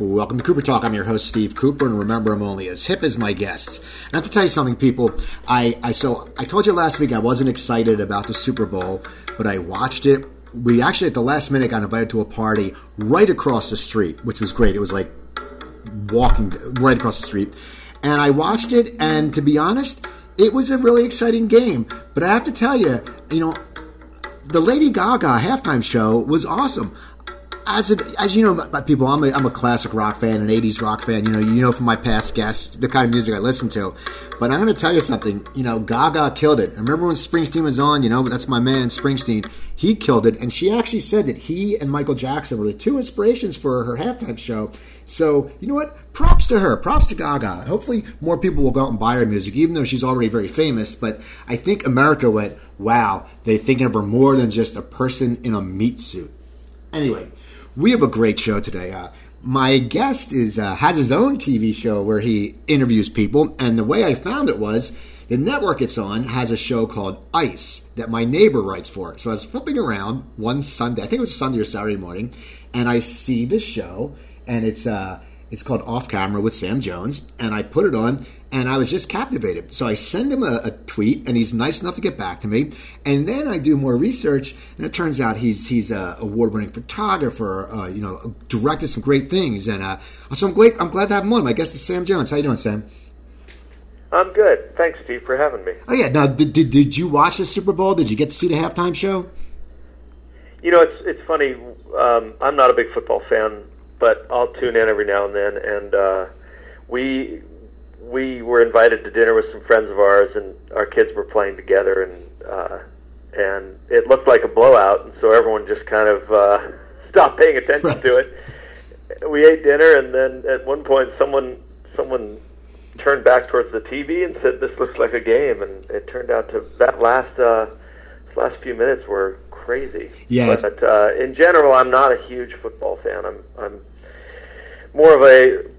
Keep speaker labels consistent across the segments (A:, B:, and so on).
A: Welcome to Cooper Talk. I'm your host, Steve Cooper, and remember, I'm only as hip as my guests. And I have to tell you something, people. I, I so I told you last week I wasn't excited about the Super Bowl, but I watched it. We actually at the last minute got invited to a party right across the street, which was great. It was like walking right across the street, and I watched it. And to be honest, it was a really exciting game. But I have to tell you, you know, the Lady Gaga halftime show was awesome. As as you know, people, I'm a, I'm a classic rock fan, an '80s rock fan. You know, you know from my past guests the kind of music I listen to. But I'm going to tell you something. You know, Gaga killed it. I remember when Springsteen was on. You know, that's my man, Springsteen. He killed it, and she actually said that he and Michael Jackson were the two inspirations for her halftime show. So you know what? Props to her. Props to Gaga. Hopefully, more people will go out and buy her music, even though she's already very famous. But I think America went, wow, they're thinking of her more than just a person in a meat suit. Anyway, we have a great show today. Uh, my guest is uh, has his own TV show where he interviews people, and the way I found it was the network it's on has a show called Ice that my neighbor writes for. So I was flipping around one Sunday, I think it was Sunday or Saturday morning, and I see this show, and it's uh, it's called Off Camera with Sam Jones, and I put it on, and I was just captivated. So I send him a, a, tweet, and he's nice enough to get back to me. And then I do more research, and it turns out he's he's a award-winning photographer. Uh, you know, directed some great things, and uh, so I'm glad I'm glad to have him on. My guest is Sam Jones. How you doing, Sam?
B: I'm good. Thanks, Steve, for having me.
A: Oh yeah. Now, did, did, did you watch the Super Bowl? Did you get to see the halftime show?
B: You know, it's it's funny. Um, I'm not a big football fan, but I'll tune in every now and then, and uh, we we were invited to dinner with some friends of ours, and our kids were playing together, and uh, and it looked like a blowout, and so everyone just kind of uh, stopped paying attention right. to it. We ate dinner, and then at one point, someone someone turned back towards the TV and said, "This looks like a game," and it turned out to that last uh, last few minutes were crazy.
A: Yeah.
B: But uh, in general, I'm not a huge football fan. I'm I'm more of a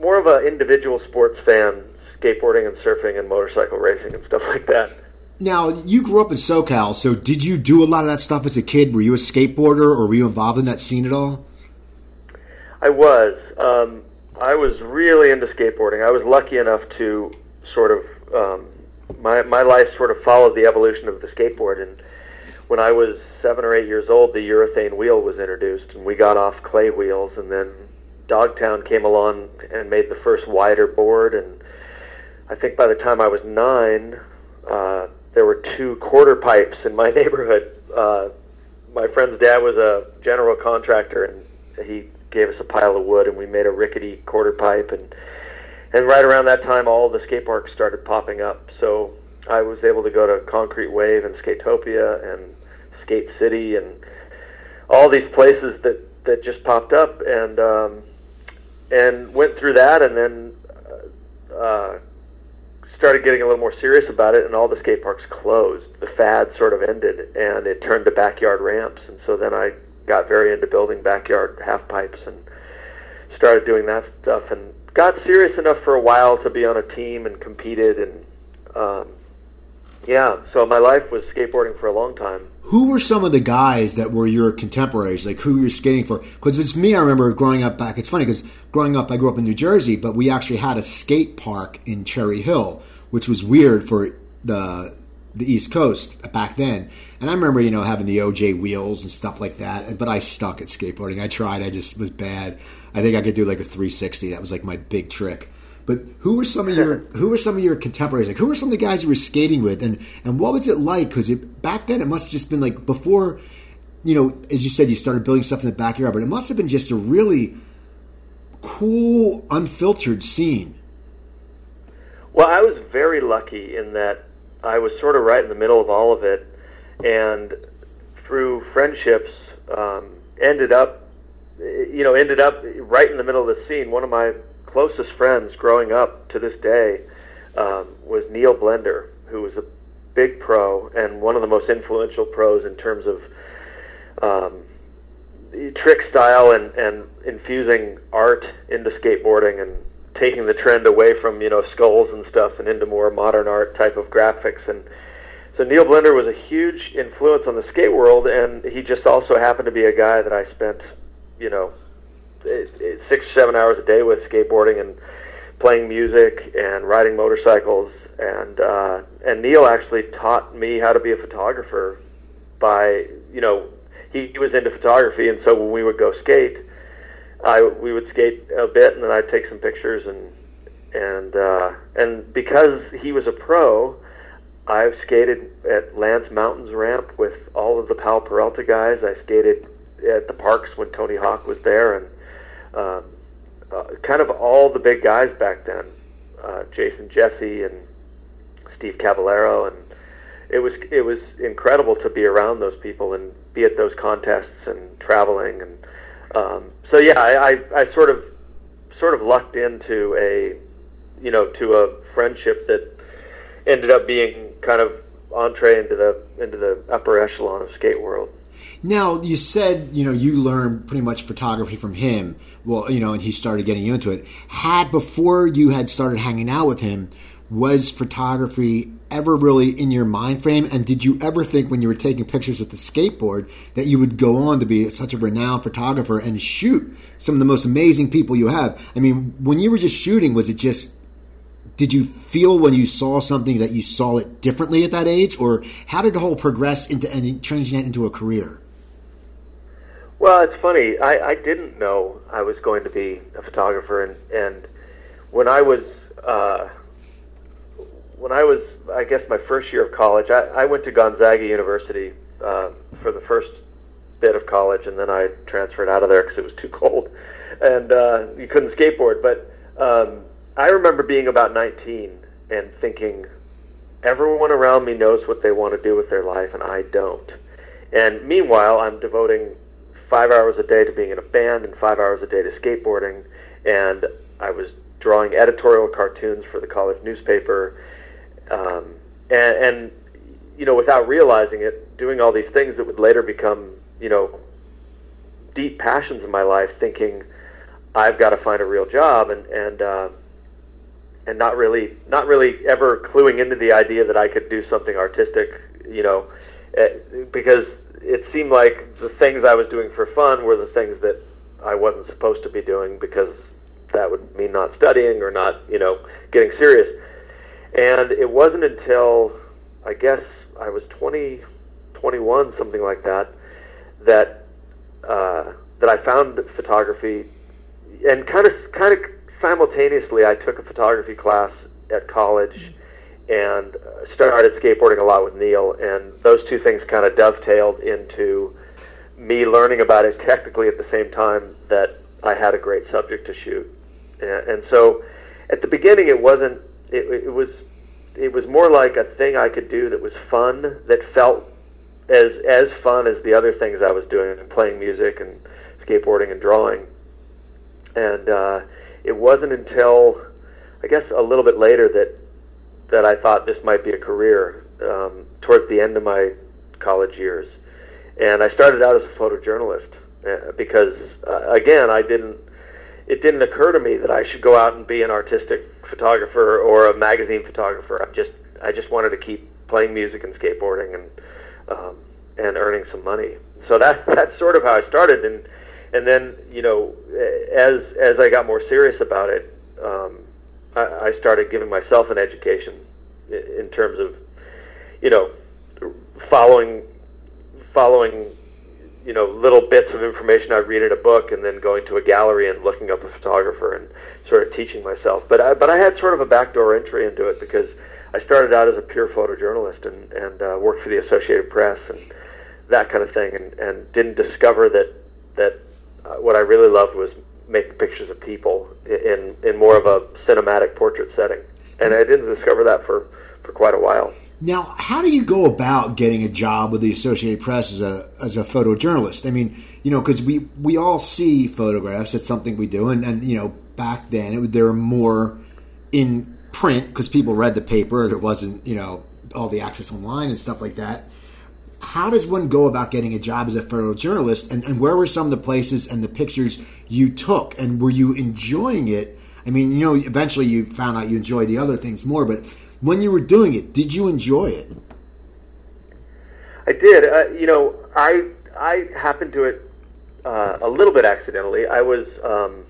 B: more of an individual sports fan, skateboarding and surfing and motorcycle racing and stuff like that.
A: Now, you grew up in SoCal, so did you do a lot of that stuff as a kid? Were you a skateboarder or were you involved in that scene at all?
B: I was. Um, I was really into skateboarding. I was lucky enough to sort of um, my my life sort of followed the evolution of the skateboard. And when I was seven or eight years old, the urethane wheel was introduced, and we got off clay wheels, and then Dogtown came along and made the first wider board, and I think by the time I was nine, uh, there were two quarter pipes in my neighborhood. Uh, my friend's dad was a general contractor, and he gave us a pile of wood, and we made a rickety quarter pipe, and and right around that time, all the skate parks started popping up. So I was able to go to Concrete Wave and Skatopia and Skate City and all these places that that just popped up, and um, and went through that, and then uh, started getting a little more serious about it. And all the skate parks closed. The fad sort of ended, and it turned to backyard ramps. And so then I got very into building backyard half pipes and started doing that stuff, and got serious enough for a while to be on a team and competed and. Um, yeah, so my life was skateboarding for a long time.
A: Who were some of the guys that were your contemporaries? Like who you were skating for? Because it's me. I remember growing up back. It's funny because growing up, I grew up in New Jersey, but we actually had a skate park in Cherry Hill, which was weird for the the East Coast back then. And I remember, you know, having the OJ wheels and stuff like that. But I stuck at skateboarding. I tried. I just was bad. I think I could do like a 360. That was like my big trick. But who were some of your who were some of your contemporaries? Like who were some of the guys you were skating with, and and what was it like? Because back then it must have just been like before, you know, as you said, you started building stuff in the backyard, but it must have been just a really cool, unfiltered scene.
B: Well, I was very lucky in that I was sort of right in the middle of all of it, and through friendships, um, ended up, you know, ended up right in the middle of the scene. One of my closest friends growing up to this day um, was Neil Blender, who was a big pro and one of the most influential pros in terms of um, trick style and, and infusing art into skateboarding and taking the trend away from you know skulls and stuff and into more modern art type of graphics. And so Neil Blender was a huge influence on the skate world and he just also happened to be a guy that I spent you know six or seven hours a day with skateboarding and playing music and riding motorcycles. And uh, and Neil actually taught me how to be a photographer by you know he, he was into photography, and so when we would go skate, I we would skate a bit, and then I'd take some pictures and and uh, and because he was a pro, I've skated at Lance Mountains ramp with all of the Powell Peralta guys. I skated at the parks when Tony Hawk was there, and uh, uh, kind of all the big guys back then, uh, Jason Jessee and Steve Caballero, and it was it was incredible to be around those people and be at those contests and traveling and um, so yeah, I, I, I sort of sort of lucked into a you know to a friendship that ended up being kind of entree into the into the upper echelon of skate world.
A: Now you said you know you learned pretty much photography from him. Well, you know, and he started getting you into it. Had before you had started hanging out with him, was photography ever really in your mind frame? And did you ever think when you were taking pictures at the skateboard that you would go on to be such a renowned photographer and shoot some of the most amazing people you have? I mean, when you were just shooting, was it just did you feel when you saw something that you saw it differently at that age, or how did the whole progress into and transition that into a career?
B: Well, it's funny. I, I didn't know I was going to be a photographer, and and when I was uh, when I was, I guess, my first year of college, I, I went to Gonzaga University uh, for the first bit of college, and then I transferred out of there because it was too cold, and uh, you couldn't skateboard. But um, I remember being about 19 and thinking, everyone around me knows what they want to do with their life, and I don't. And meanwhile, I'm devoting five hours a day to being in a band and five hours a day to skateboarding, and I was drawing editorial cartoons for the college newspaper. Um, and, and you know, without realizing it, doing all these things that would later become, you know, deep passions in my life, thinking I've got to find a real job, and and uh, and not really, not really ever cluing into the idea that I could do something artistic, you know, eh, because it seemed like the things I was doing for fun were the things that I wasn't supposed to be doing because that would mean not studying or not, you know, getting serious. And it wasn't until I guess I was 20, 21, something like that, that uh, that I found photography, and kind of kind of simultaneously, I took a photography class at college and started skateboarding a lot with Neil, and those two things kind of dovetailed into me learning about it technically at the same time that I had a great subject to shoot. And, and so, at the beginning, it wasn't it, it was it was more like a thing I could do that was fun, that felt as as fun as the other things I was doing, playing music and skateboarding and drawing. And uh, it wasn't until I guess a little bit later that that I thought this might be a career. Um, towards the end of my college years, and I started out as a photojournalist uh, because uh, again I didn't it didn't occur to me that I should go out and be an artistic photographer or a magazine photographer. I just I just wanted to keep playing music and skateboarding and um, and earning some money. So that that's sort of how I started, and and then you know as as I got more serious about it, um, I, I started giving myself an education in terms of you know following following you know little bits of information I'd read in a book, and then going to a gallery and looking up a photographer and sort of teaching myself. But I, but I had sort of a backdoor entry into it because I started out as a pure photojournalist and and uh, worked for the Associated Press and that kind of thing, and and didn't discover that that uh, what I really loved was making pictures of people in in more of a cinematic portrait setting, and I didn't discover that for for quite a while.
A: Now, how do you go about getting a job with the Associated Press as a as a photojournalist? I mean, you know, because we we all see photographs; it's something we do, and and you know, back then it, there were more in print because people read the paper. There wasn't you know all the access online and stuff like that. How does one go about getting a job as a photojournalist, and, and where were some of the places and the pictures you took, and were you enjoying it? I mean, you know, eventually you found out you enjoyed the other things more, but when you were doing it, did you enjoy it?
B: I did. Uh, you know, I I happened to it uh, a little bit accidentally. I was um,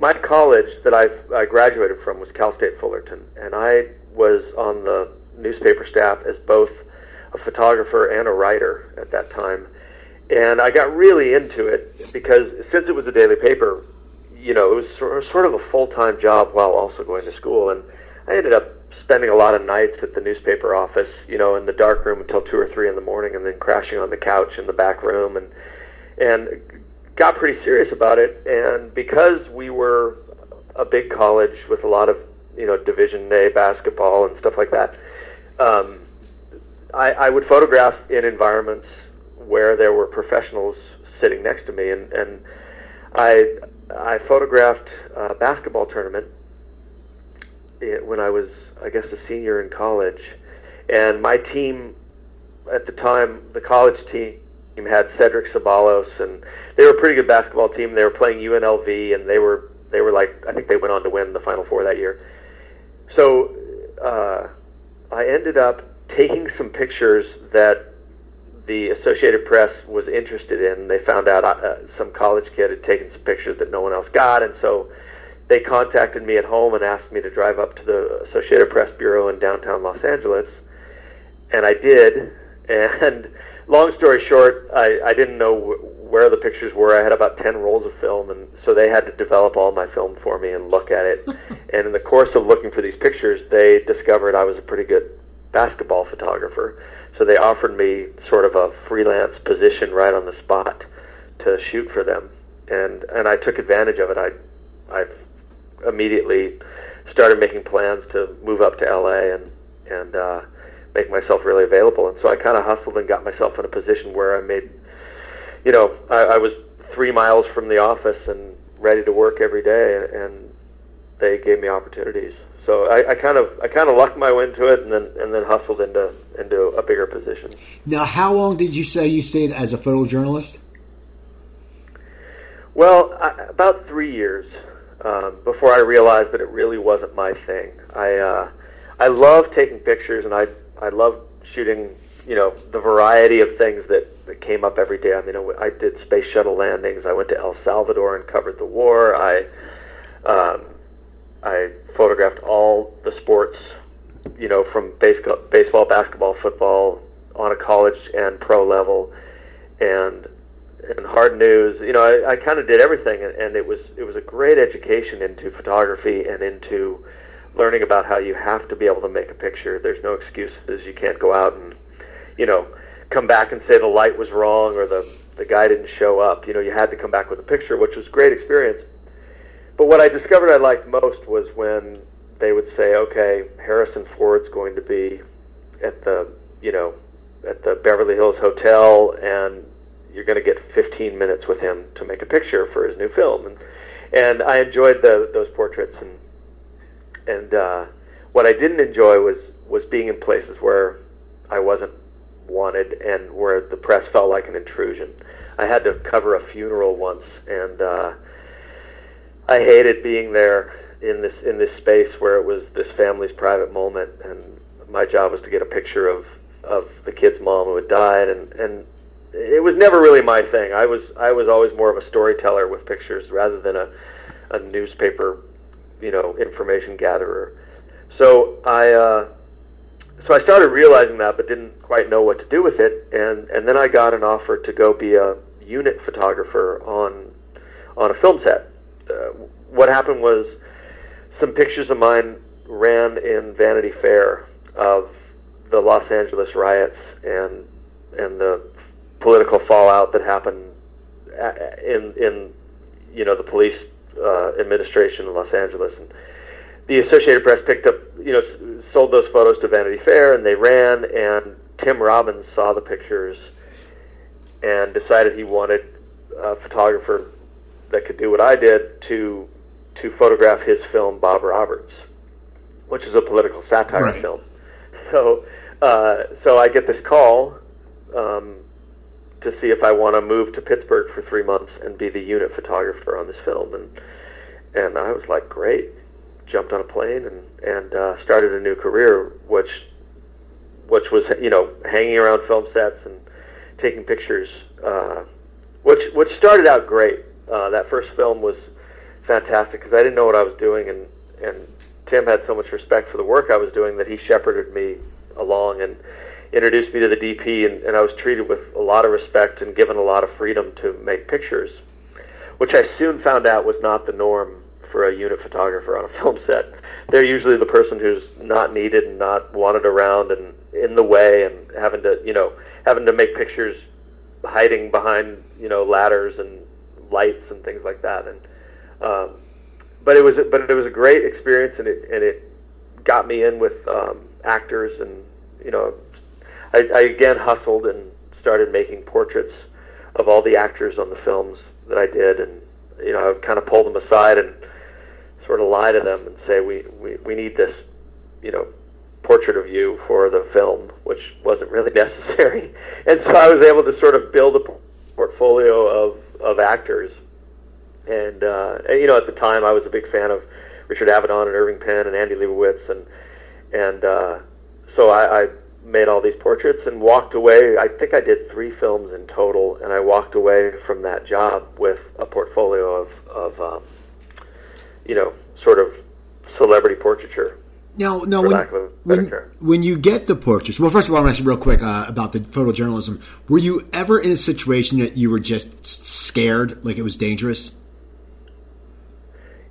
B: my college that I, I graduated from was Cal State Fullerton, and I was on the newspaper staff as both a photographer and a writer at that time. And I got really into it because since it was a daily paper, you know, it was sort of a full time job while also going to school. And I ended up spending a lot of nights at the newspaper office, you know, in the dark room until two or three in the morning, and then crashing on the couch in the back room, and and got pretty serious about it. And because we were a big college with a lot of you know Division A basketball and stuff like that, um, I, I would photograph in environments where there were professionals sitting next to me, and and I I photographed a basketball tournament when I was I guess a senior in college, and my team at the time, the college team had Cedric Ceballos, and they were a pretty good basketball team. They were playing UNLV, and they were they were like I think they went on to win the Final Four that year. So uh, I ended up taking some pictures that the Associated Press was interested in. They found out uh, some college kid had taken some pictures that no one else got, and so they contacted me at home and asked me to drive up to the Associated Press bureau in downtown Los Angeles, and I did. And long story short, I, I didn't know wh- where the pictures were. I had about ten rolls of film, and so they had to develop all my film for me and look at it. and in the course of looking for these pictures, they discovered I was a pretty good basketball photographer. So they offered me sort of a freelance position right on the spot to shoot for them, and and I took advantage of it. I I immediately started making plans to move up to LA and and uh, make myself really available. And so I kind of hustled and got myself in a position where I made, you know, I, I was three miles from the office and ready to work every day, and they gave me opportunities. So I, I kind of I kind of lucked my way into it, and then and then hustled into into a bigger position.
A: Now, how long did you say you stayed as a photojournalist?
B: Well, I, about three years um, before I realized that it really wasn't my thing. I uh, I love taking pictures, and I I love shooting. You know the variety of things that, that came up every day. I mean, I did space shuttle landings. I went to El Salvador and covered the war. I um, I photographed all the sports, you know, from baseball, baseball, basketball, football, on a college and pro level, and and hard news. You know, I, I kind of did everything, and, and it was it was a great education into photography and into learning about how you have to be able to make a picture. There's no excuses. You can't go out and you know come back and say the light was wrong or the the guy didn't show up. You know, you had to come back with a picture, which was a great experience. But what I discovered I liked most was when they would say, "Okay, Harrison Ford's going to be at the you know at the Beverly Hills Hotel, and you're going to get 15 minutes with him to make a picture for his new film." And and I enjoyed the, those portraits, and and uh, what I didn't enjoy was was being in places where I wasn't wanted and where the press felt like an intrusion. I had to cover a funeral once, and uh, I hated being there in this in this space where it was this family's private moment, and my job was to get a picture of of the kid's mom who had died, and and it was never really my thing. I was I was always more of a storyteller with pictures rather than a a newspaper, you know, information gatherer. So I uh, so I started realizing that, but didn't quite know what to do with it, and and then I got an offer to go be a unit photographer on on a film set. Uh, what happened was some pictures of mine ran in Vanity Fair of the Los Angeles riots and and the political fallout that happened in in you know the police uh, administration in Los Angeles. And the Associated Press picked up you know sold those photos to Vanity Fair and they ran and Tim Robbins saw the pictures and decided he wanted a photographer that could do what I did to to photograph his film Bob Roberts, which is a political satire right. film. So, uh, so I get this call um, to see if I want to move to Pittsburgh for three months and be the unit photographer on this film, and and I was like, great. Jumped on a plane and and uh, started a new career, which which was you know hanging around film sets and taking pictures, uh, which which started out great. Uh, that first film was fantastic because I didn't know what I was doing, and and Tim had so much respect for the work I was doing that he shepherded me along and introduced me to the DP, and, and I was treated with a lot of respect and given a lot of freedom to make pictures, which I soon found out was not the norm for a unit photographer on a film set. They're usually the person who's not needed and not wanted around and in the way and having to, you know, having to make pictures hiding behind, you know, ladders and lights and things like that. And um, but it was but it was a great experience and it and it got me in with um, actors and you know I, I again hustled and started making portraits of all the actors on the films that I did and you know I would kind of pull them aside and sort of lie to them and say we we, we need this you know portrait of you for the film which wasn't really necessary and so I was able to sort of build a portfolio of of actors and, uh, and you know, at the time, I was a big fan of Richard Avedon and Irving Penn and Annie Leibovitz, and and uh, so I, I made all these portraits and walked away. I think I did three films in total, and I walked away from that job with a portfolio of of um, you know, sort of celebrity portraiture.
A: Now, no, when, when, when, you get the portraits, well, first of all, I want to ask you real quick uh, about the photojournalism. Were you ever in a situation that you were just scared, like it was dangerous?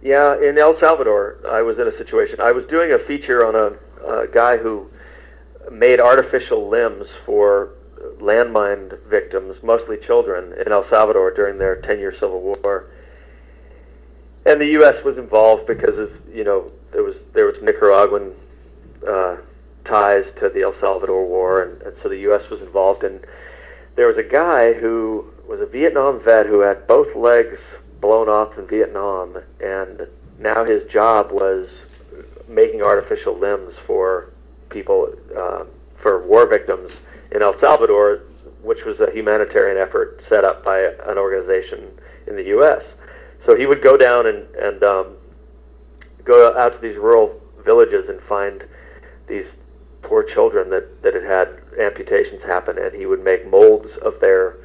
B: Yeah, in El Salvador, I was in a situation. I was doing a feature on a, a guy who made artificial limbs for landmine victims, mostly children, in El Salvador during their 10-year civil war. And the U.S. was involved because of, you know there was there was Nicaraguan uh, ties to the El Salvador War, and, and so the U.S. was involved. And there was a guy who was a Vietnam vet who had both legs blown off in Vietnam, and now his job was making artificial limbs for people uh, for war victims in El Salvador, which was a humanitarian effort set up by an organization in the U.S. So he would go down and and um, go out to these rural villages and find these poor children that that had had amputations happen, and he would make molds of their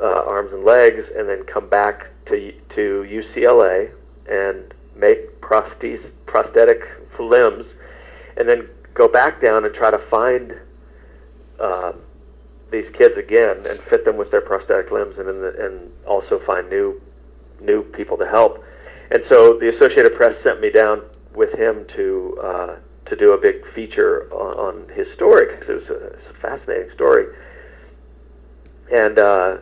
B: uh, arms and legs, and then come back to to UCLA and make prosthesis, prosthetic limbs, and then go back down and try to find uh, these kids again and fit them with their prosthetic limbs, and and also find new new people to help. And so the Associated Press sent me down with him to uh, to do a big feature on, on his story because it was a, it's a fascinating story. And uh,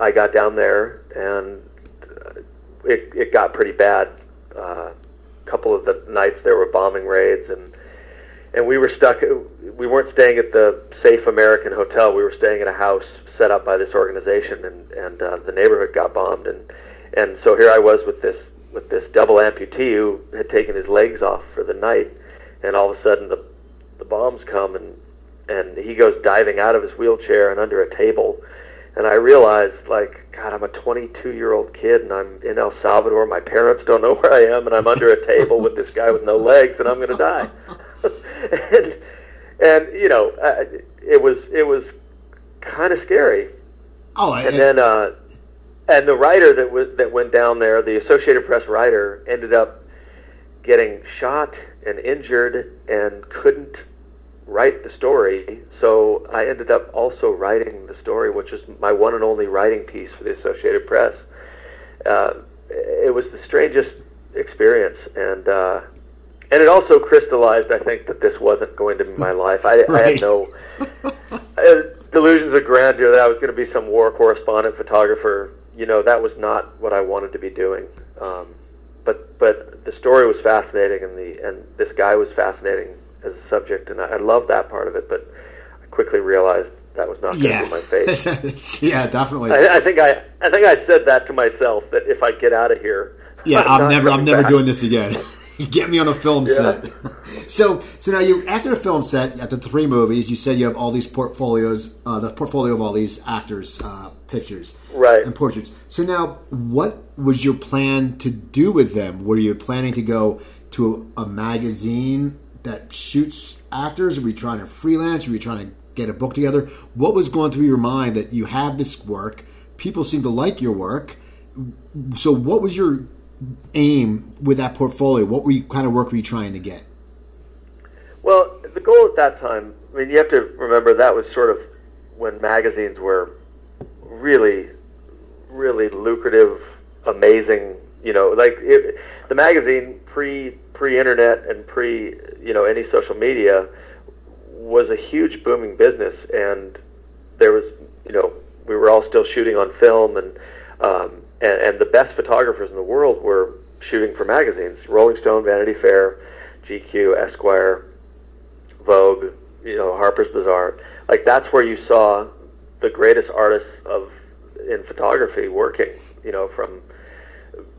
B: I got down there and it, it got pretty bad. Uh, a couple of the nights there were bombing raids, and and we were stuck. We weren't staying at the safe American hotel. We were staying at a house set up by this organization, and and uh, the neighborhood got bombed, and and so here I was with this with this double amputee who had taken his legs off for the night, and all of a sudden the the bombs come and and he goes diving out of his wheelchair and under a table and I realized like God, I'm a 22 year old kid and I'm in El Salvador. My parents don't know where I am, and I'm under a table with this guy with no legs, and I'm going to die. and and you know, uh, it was it was kind of scary.
A: Oh, I,
B: and then uh, and the writer that was that went down there, the Associated Press writer, ended up getting shot and injured and couldn't write the story. So I ended up also writing the story, which is my one and only writing piece for the Associated Press. Uh, it was the strangest experience, and uh, and it also crystallized, I think, that this wasn't going to be my life. I, right. I had no uh, delusions of grandeur that I was going to be some war correspondent, photographer. You know, that was not what I wanted to be doing. Um, but but the story was fascinating, and the and this guy was fascinating as a subject, and I, I love that part of it. But I quickly realized that was not going
A: yeah.
B: to be my fate.
A: yeah, definitely.
B: I, I, think I I think I said that to myself that if I get out of here,
A: yeah, I'm, I'm never I'm never back. doing this again. Get me on a film yeah. set. so so now you after the film set after three movies, you said you have all these portfolios, uh, the portfolio of all these actors' uh, pictures,
B: right,
A: and portraits. So now, what was your plan to do with them? Were you planning to go to a magazine that shoots actors? Are we trying to freelance? Are we trying to get a book together? What was going through your mind that you have this work, people seem to like your work. So, what was your aim with that portfolio? What were you kind of work were you trying to get?
B: Well, the goal at that time, I mean, you have to remember that was sort of when magazines were really, really lucrative, amazing. You know, like it, the magazine pre pre internet and pre you know any social media was a huge booming business, and there was you know we were all still shooting on film, and um, and, and the best photographers in the world were shooting for magazines: Rolling Stone, Vanity Fair, GQ, Esquire, Vogue, you know, Harper's Bazaar. Like that's where you saw the greatest artists of in photography working. You know, from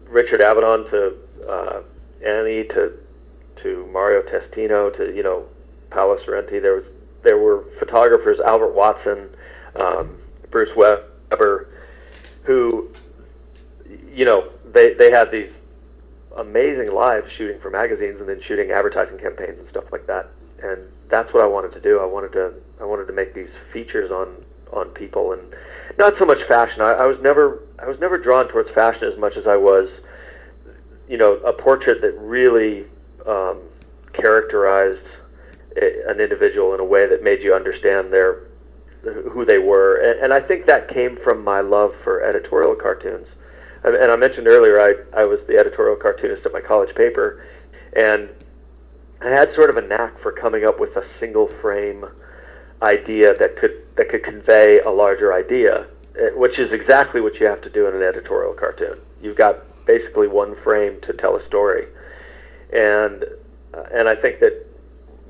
B: Richard Avedon to uh, Annie to to Mario Testino to you know Paolo Sorrenti. There was there were photographers Albert Watson, um, Bruce Weber, who you know they they had these amazing lives shooting for magazines and then shooting advertising campaigns and stuff like that. And that's what I wanted to do. I wanted to I wanted to make these features on on people and not so much fashion. I, I was never I was never drawn towards fashion as much as I was, you know, a portrait that really um, characterized a, an individual in a way that made you understand their who they were. And, and I think that came from my love for editorial cartoons. And, and I mentioned earlier I I was the editorial cartoonist at my college paper, and I had sort of a knack for coming up with a single frame idea that could that could convey a larger idea, eh, which is exactly what you have to do in an editorial cartoon. You've got basically one frame to tell a story, and uh, and I think that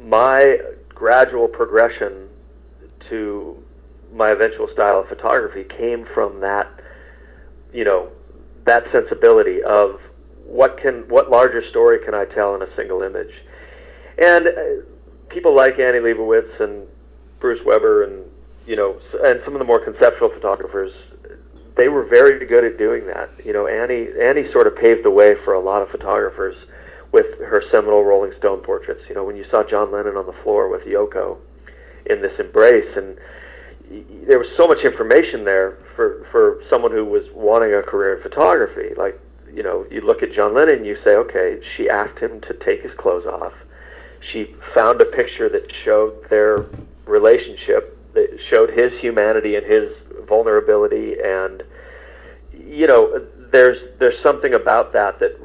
B: my gradual progression to my eventual style of photography came from that, you know, that sensibility of what can what larger story can I tell in a single image, and uh, people like Annie Leibovitz and Bruce Weber and you know and some of the more conceptual photographers they were very good at doing that. You know, Annie Annie sort of paved the way for a lot of photographers with her seminal Rolling Stone portraits. You know, when you saw John Lennon on the floor with Yoko in this embrace, and there was so much information there for for someone who was wanting a career in photography. Like, you know, you look at John Lennon, and you say, okay, she asked him to take his clothes off. She found a picture that showed their relationship, that showed his humanity and his vulnerability, and you know, there's there's something about that that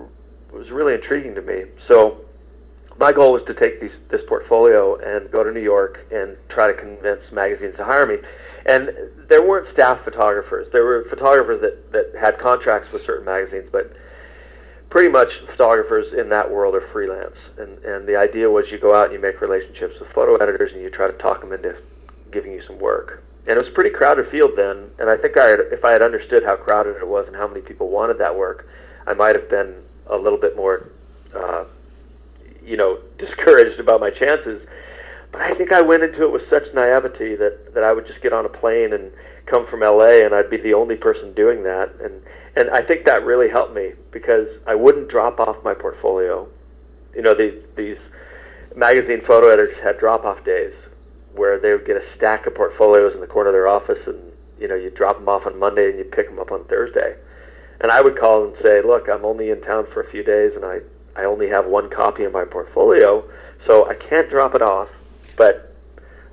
B: was really intriguing to me. So my goal was to take these, this portfolio and go to New York and try to convince magazines to hire me. And there weren't staff photographers. There were photographers that, that had contracts with certain magazines, but pretty much photographers in that world are freelance. And, and the idea was you go out and you make relationships with photo editors and you try to talk them into giving you some work. And it was a pretty crowded field then. And I think I had, if I had understood how crowded it was and how many people wanted that work, I might have been a little bit more, uh, you know, discouraged about my chances. But I think I went into it with such naivety that that I would just get on a plane and come from LA, and I'd be the only person doing that. And and I think that really helped me because I wouldn't drop off my portfolio. You know, these these magazine photo editors had drop off days where they would get a stack of portfolios in the corner of their office, and you know, you drop them off on Monday and you pick them up on Thursday and I would call and say, "Look, I'm only in town for a few days, and I I only have one copy in my portfolio, so I can't drop it off, but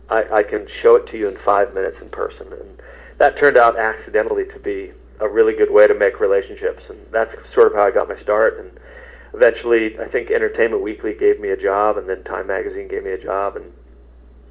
B: I, I can show it to you in five minutes in person." And that turned out accidentally to be a really good way to make relationships, and that's sort of how I got my start. And eventually, I think Entertainment Weekly gave me a job, and then Time Magazine gave me a job, and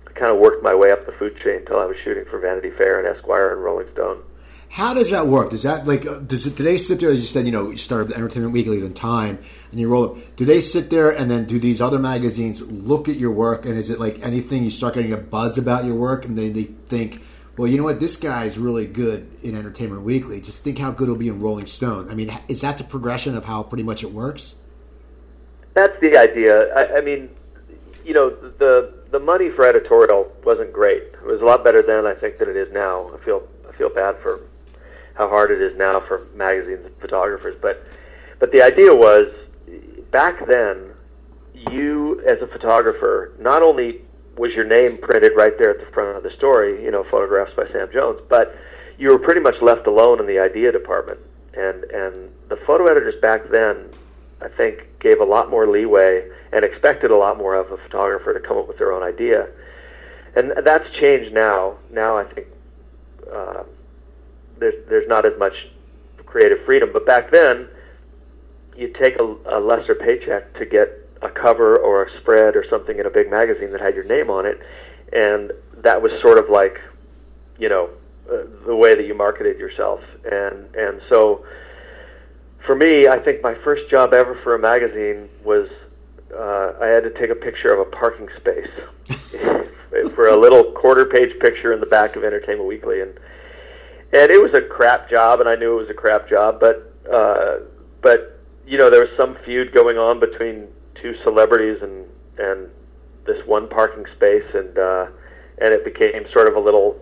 B: I kind of worked my way up the food chain until I was shooting for Vanity Fair and Esquire and Rolling Stone.
A: How does that work? Does that like uh, does it, do they sit there as you said? You know, you start Entertainment Weekly, then Time, and you roll up. Do they sit there and then do these other magazines look at your work? And is it like anything you start getting a buzz about your work, and they, they think, well, you know what, this guy's really good in Entertainment Weekly. Just think how good it'll be in Rolling Stone. I mean, is that the progression of how pretty much it works?
B: That's the idea. I, I mean, you know, the the money for editorial wasn't great. It was a lot better then, I think, than it is now. I feel I feel bad for how hard it is now for magazines and photographers. But but the idea was back then, you as a photographer not only was your name printed right there at the front of the story, you know, photographs by Sam Jones, but you were pretty much left alone in the idea department. And and the photo editors back then, I think, gave a lot more leeway and expected a lot more of a photographer to come up with their own idea. And that's changed now. Now I think uh, there's there's not as much creative freedom. But back then, you'd take a, a lesser paycheck to get a cover or a spread or something in a big magazine that had your name on it, and that was sort of like, you know, uh, the way that you marketed yourself. And and so, for me, I think my first job ever for a magazine was uh, I had to take a picture of a parking space for a little quarter-page picture in the back of Entertainment Weekly, and and it was a crap job, and I knew it was a crap job, but uh, but you know there was some feud going on between two celebrities and and this one parking space, and uh, and it became sort of a little,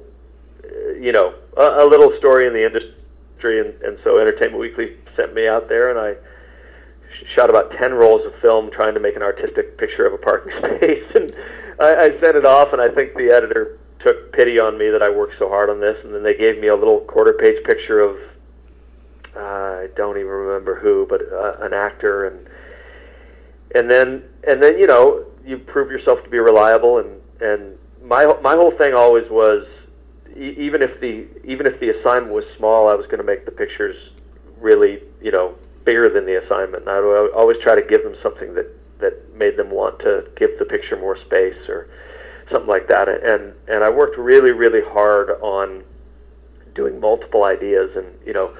B: you know, a, a little story in the industry, and, and so Entertainment Weekly sent me out there, and I shot about ten rolls of film trying to make an artistic picture of a parking space, and I, I sent it off, and I think the editor took pity on me that I worked so hard on this, and then they gave me a little quarter-page picture of uh, I don't even remember who, but uh, an actor, and and then and then you know you prove yourself to be reliable, and and my my whole thing always was e- even if the even if the assignment was small, I was going to make the pictures really you know bigger than the assignment. And I would always try to give them something that that made them want to give the picture more space or something like that. And and I worked really really hard on doing multiple ideas and you know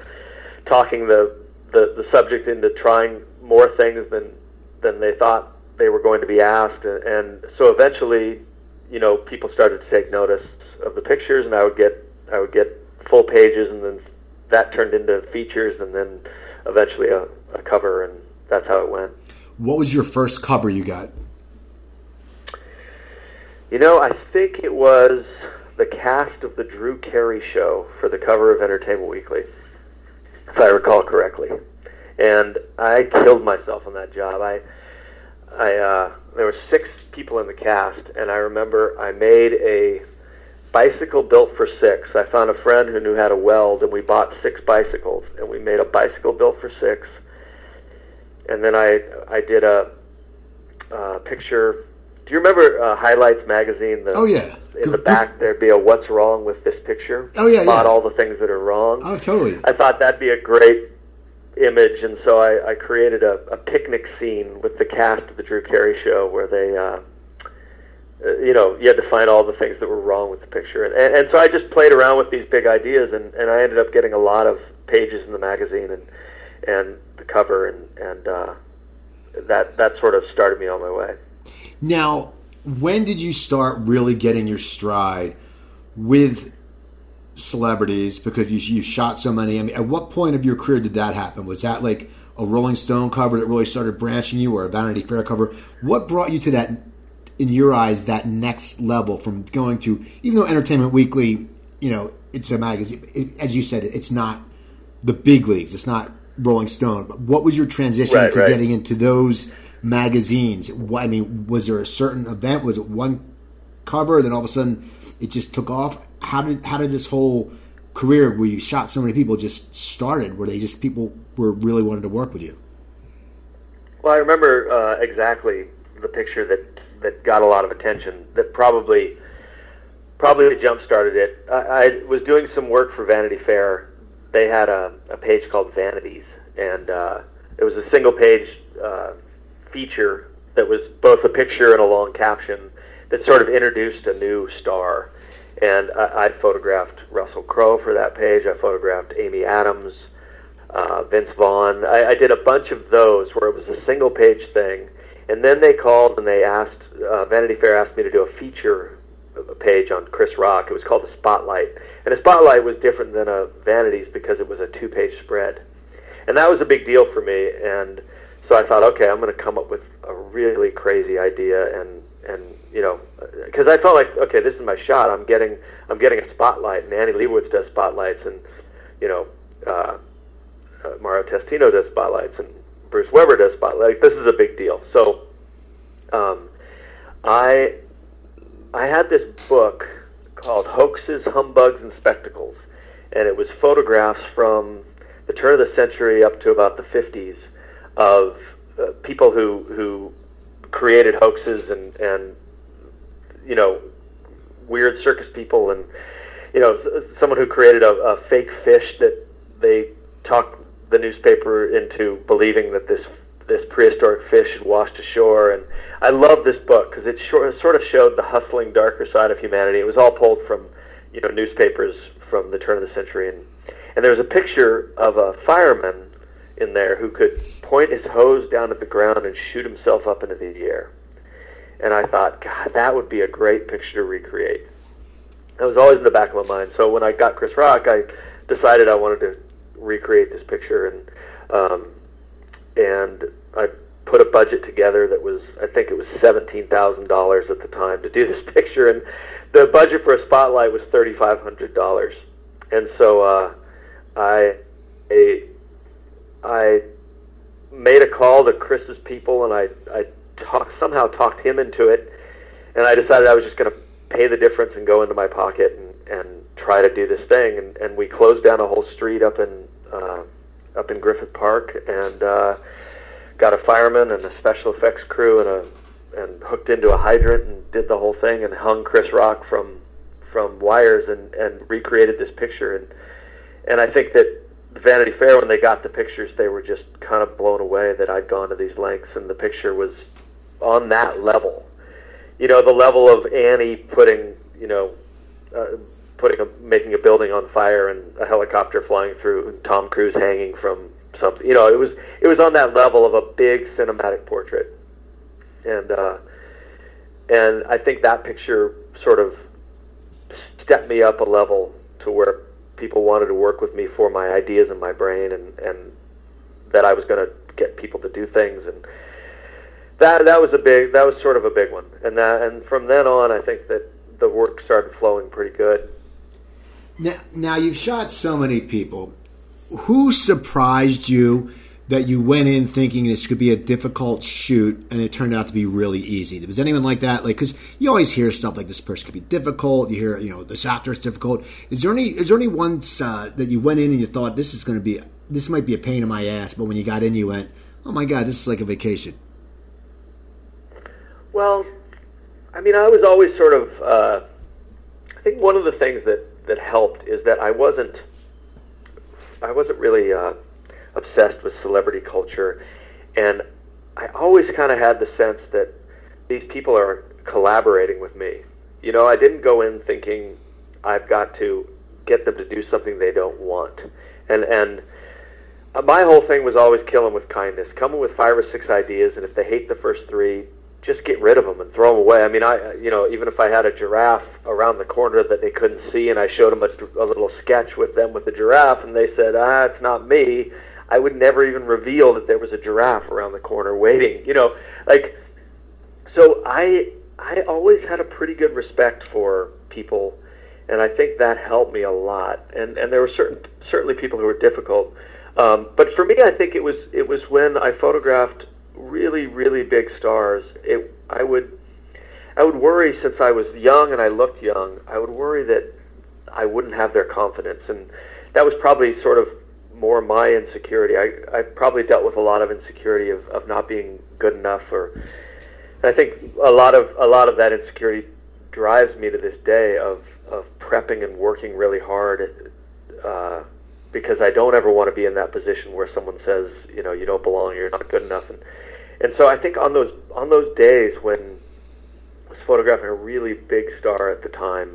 B: talking the the, the subject into trying more things than than they thought they were going to be asked. And, and so eventually, you know, people started to take notice of the pictures, and I would get I would get full pages, and then that turned into features, and then eventually a, a cover, and that's how it went.
A: What was your first cover you got?
B: You know, I think it was the cast of the Drew Carey show for the cover of Entertainment Weekly, if I recall correctly. And I killed myself on that job. I, I, uh, there were six people in the cast, and I remember I made a bicycle built for six. I found a friend who knew how to weld, and we bought six bicycles, and we made a bicycle built for six. And then I, I did a, a picture do you remember uh, Highlights magazine? The,
A: oh yeah.
B: In the back, there'd be a "What's wrong with this picture?"
A: Oh yeah,
B: about
A: yeah.
B: all the things that are wrong.
A: Oh totally.
B: I thought that'd be a great image, and so I, I created a, a picnic scene with the cast of the Drew Carey Show, where they, uh, uh, you know, you had to find all the things that were wrong with the picture, and, and and so I just played around with these big ideas, and and I ended up getting a lot of pages in the magazine, and and the cover, and and uh, that that sort of started me on my way.
A: Now, when did you start really getting your stride with celebrities? Because you, you shot so many. I mean, at what point of your career did that happen? Was that like a Rolling Stone cover that really started branching you, or a Vanity Fair cover? What brought you to that, in your eyes, that next level from going to, even though Entertainment Weekly, you know, it's a magazine, it, as you said, it's not the big leagues, it's not Rolling Stone. But what was your transition
B: Right,
A: to
B: right.
A: getting into those magazines? I mean, was there a certain event? Was it one cover? Then all of a sudden, it just took off. How did how did this whole career where you shot so many people just started? Where they just people were really wanted to work with you?
B: Well, I remember uh, exactly the picture that that got a lot of attention. That probably probably jump started it. I, I was doing some work for Vanity Fair. They had a, a page called Vanities, and uh, it was a single page uh, feature that was both a picture and a long caption that sort of introduced a new star. And I, I photographed Russell Crowe for that page. I photographed Amy Adams, uh, Vince Vaughn. I, I did a bunch of those where it was a single page thing. And then they called and they asked, uh, Vanity Fair asked me to do a feature page on Chris Rock. It was called a Spotlight. And a Spotlight was different than a Vanity's because it was a two page spread. And that was a big deal for me. And so I thought, okay, I'm going to come up with a really crazy idea and and you know because I felt like okay this is my shot. I'm getting I'm getting a spotlight and Annie Leibovitz does spotlights and you know uh, uh, Mario Testino does spotlights and Bruce Weber does spotlights. This is a big deal. So um, I I had this book called Hoaxes, Humbugs, and Spectacles and it was photographs from the turn of the century up to about the 50s of uh, people who who created hoaxes and and you know weird circus people and you know someone who created a, a fake fish that they talked the newspaper into believing that this this prehistoric fish had washed ashore. And I love this book because it sort of showed the hustling darker side of humanity. It was all pulled from you know newspapers from the turn of the century. And and there was a picture of a fireman in there who could point his hose down at the ground and shoot himself up into the air. And I thought, God, that would be a great picture to recreate. That was always in the back of my mind. So when I got Chris Rock, I decided I wanted to recreate this picture, and um, and I put a budget together that was, I think it was seventeen thousand dollars at the time to do this picture, and the budget for a spotlight was thirty five hundred dollars, and so uh, I, I I made a call to Chris's people, and I I talk, somehow talked him into it, and I decided I was just going to pay the difference and go into my pocket and and try to do this thing, and and we closed down a whole street up in uh, up in Griffith Park, and uh, got a fireman and a special effects crew and a and hooked into a hydrant and did the whole thing and hung Chris Rock from from wires and and recreated this picture. And and I think that Vanity Fair, when they got the pictures, they were just kind of blown away that I'd gone to these lengths, and the picture was on that level. You know, the level of Annie putting, you know, uh, putting a, making a building on fire and a helicopter flying through, and Tom Cruise hanging from something. You know, it was it was on that level of a big cinematic portrait, and uh, and I think that picture sort of stepped me up a level to where people wanted to work with me for my ideas in my brain and and that I was going to get people to do things and that that was a big that was sort of a big one and that and from then on I think that the work started flowing pretty good.
A: Now, now you've shot so many people. Who surprised you? that you went in thinking this could be a difficult shoot and it turned out to be really easy? Was anyone like that? Like, because you always hear stuff like this person could be difficult. You hear, you know, this actor is difficult. Is there any? Is there any ones uh, that you went in and you thought this is going to be this might be a pain in my ass, but when you got in, you went, oh my god, this is like a vacation.
B: Well, I mean, I was always sort of. Uh, I think one of the things that that helped is that I wasn't. I wasn't really. Uh, obsessed with celebrity culture, and I always kind of had the sense that these people are collaborating with me. You know, I didn't go in thinking I've got to get them to do something they don't want, and and my whole thing was always kill them with kindness. Come with five or six ideas, and if they hate the first three, just get rid of them and throw them away. I mean, I you know even if I had a giraffe around the corner that they couldn't see, and I showed them a, a little sketch with them with the giraffe, and they said, ah, it's not me. I would never even reveal that there was a giraffe around the corner waiting. You know, like so I I always had a pretty good respect for people, and I think that helped me a lot. And and there were certain certainly people who were difficult, um, but for me, I think it was it was when I photographed really really big stars. It I would I would worry since I was young and I looked young. I would worry that I wouldn't have their confidence, and that was probably sort of more my insecurity. I I probably dealt with a lot of insecurity of, of not being good enough, or I think a lot of a lot of that insecurity drives me to this day of of prepping and working really hard, uh, because I don't ever want to be in that position where someone says, you know, you don't belong, you're not good enough, and and so I think on those on those days when I was photographing a really big star at the time,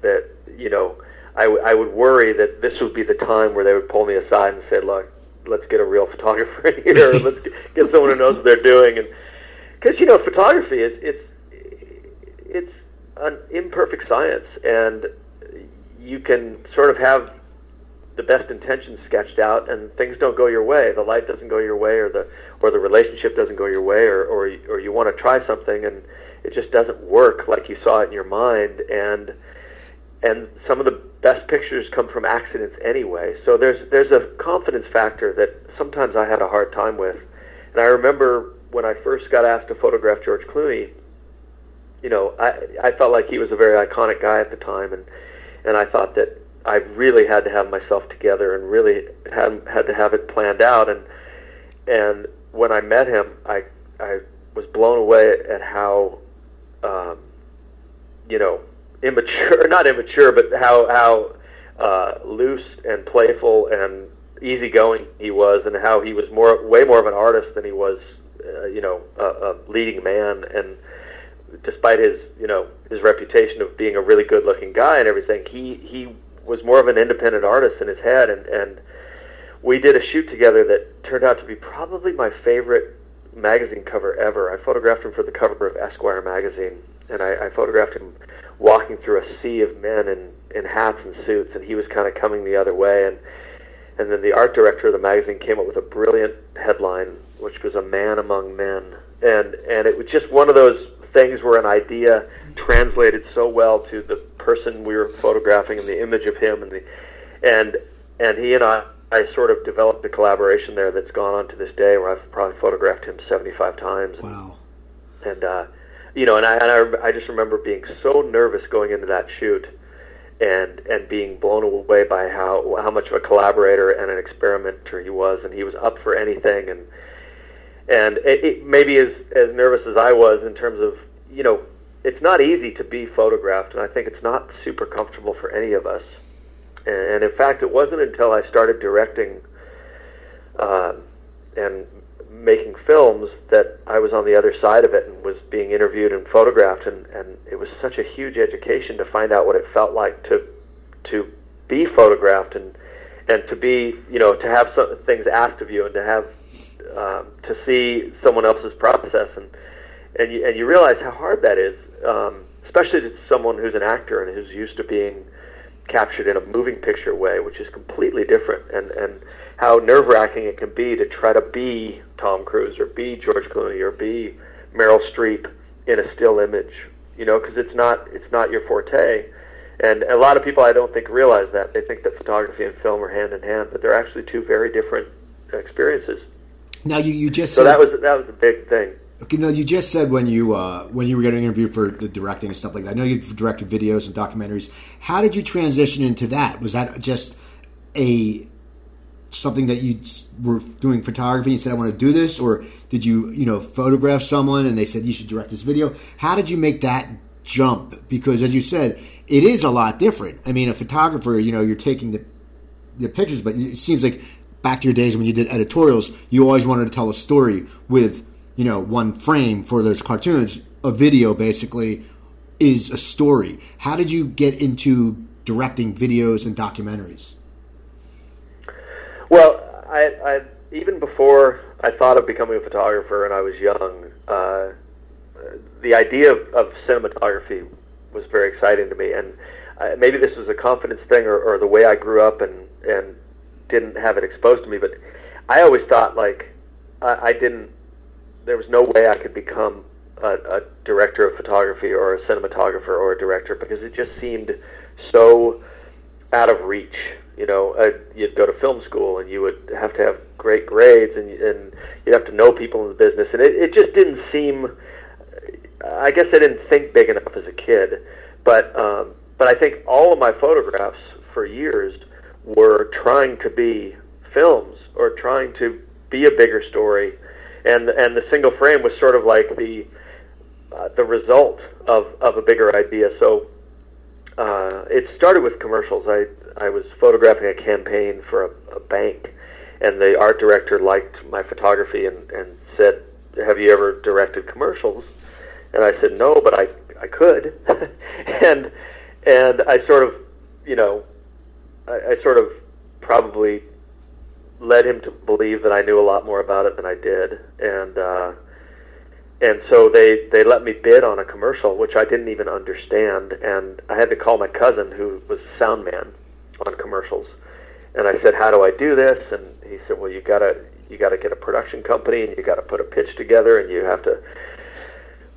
B: that you know I, w- I would worry that this would be the time where they would pull me aside and say, "Look, let's get a real photographer in here. let's get someone who knows what they're doing." And because you know, photography is it's it's an imperfect science, and you can sort of have the best intentions sketched out, and things don't go your way. The light doesn't go your way, or the or the relationship doesn't go your way, or or, or you want to try something and it just doesn't work like you saw it in your mind, and and some of the best pictures come from accidents anyway. So there's there's a confidence factor that sometimes I had a hard time with. And I remember when I first got asked to photograph George Clooney, you know, I I felt like he was a very iconic guy at the time and and I thought that I really had to have myself together and really had had to have it planned out. And and when I met him, I I was blown away at how um, you know immature, not immature, but how how uh, loose and playful and easygoing he was, and how he was more way more of an artist than he was, uh, you know, a, a leading man. And despite his you know his reputation of being a really good looking guy and everything, he he was more of an independent artist in his head, and and we did a shoot together that turned out to be probably my favorite magazine cover ever. I photographed him for the cover of Esquire magazine, and I, I photographed him walking through a sea of men in in hats and suits, and he was kind of coming the other way, and and then the art director of the magazine came up with a brilliant headline, which was "A Man Among Men," and and it was just one of those things where an idea translated so well to the person we were photographing and the image of him and the and and he and I I sort of developed a collaboration there that's gone on to this day where I've probably photographed him 75 times.
A: Wow.
B: And uh you know, and I and I, I just remember being so nervous going into that shoot and and being blown away by how how much of a collaborator and an experimenter he was and he was up for anything and and it, it maybe as as nervous as I was in terms of you know it's not easy to be photographed, and I think it's not super comfortable for any of us. And, in fact, it wasn't until I started directing uh, and making films that I was on the other side of it and was being interviewed and photographed, and, and it was such a huge education to find out what it felt like to to be photographed and and to be you know to have some things asked of you and to have um, to see someone else's process and and you, and you realize how hard that is um, especially to someone who's an actor and who's used to being captured in a moving picture way, which is completely different, and and how nerve wracking it can be to try to be Tom Cruise or be George Clooney or be Meryl Streep in a still image, you know, because it's not it's not your forte. And a lot of people I don't think realize that they think that photography and film are hand in hand, but they're actually two very different experiences.
A: Now you, you just
B: so
A: said,
B: that was that was a big thing.
A: Okay, no, you just said when you uh, when you were getting interviewed for the directing and stuff like that. I know you've directed videos and documentaries. How did you transition into that? Was that just a something that you were doing photography and said I want to do this, or did you you know photograph someone and they said you should direct this video? How did you make that jump? Because as you said, it is a lot different. I mean, a photographer, you know, you're taking the the pictures, but it seems like back to your days when you did editorials, you always wanted to tell a story with you know one frame for those cartoons. A video basically is a story. How did you get into directing videos and documentaries?
B: Well, I, I even before I thought of becoming a photographer and I was young, uh, the idea of, of cinematography was very exciting to me, and uh, maybe this was a confidence thing or, or the way I grew up and and didn't have it exposed to me, but I always thought like I, I didn't. There was no way I could become a, a director of photography or a cinematographer or a director because it just seemed so out of reach. You know, uh, you'd go to film school and you would have to have great grades and and you'd have to know people in the business, and it, it just didn't seem. I guess I didn't think big enough as a kid, but um, but I think all of my photographs for years were trying to be films or trying to be a bigger story, and and the single frame was sort of like the uh, the result of of a bigger idea. So uh, it started with commercials. I I was photographing a campaign for a, a bank, and the art director liked my photography and and said, "Have you ever directed commercials?" And I said, "No, but I I could," and and I sort of you know I, I sort of probably led him to believe that I knew a lot more about it than I did, and uh, and so they they let me bid on a commercial which I didn't even understand, and I had to call my cousin who was sound man on commercials, and I said, "How do I do this?" And he said, "Well, you gotta you gotta get a production company, and you gotta put a pitch together, and you have to,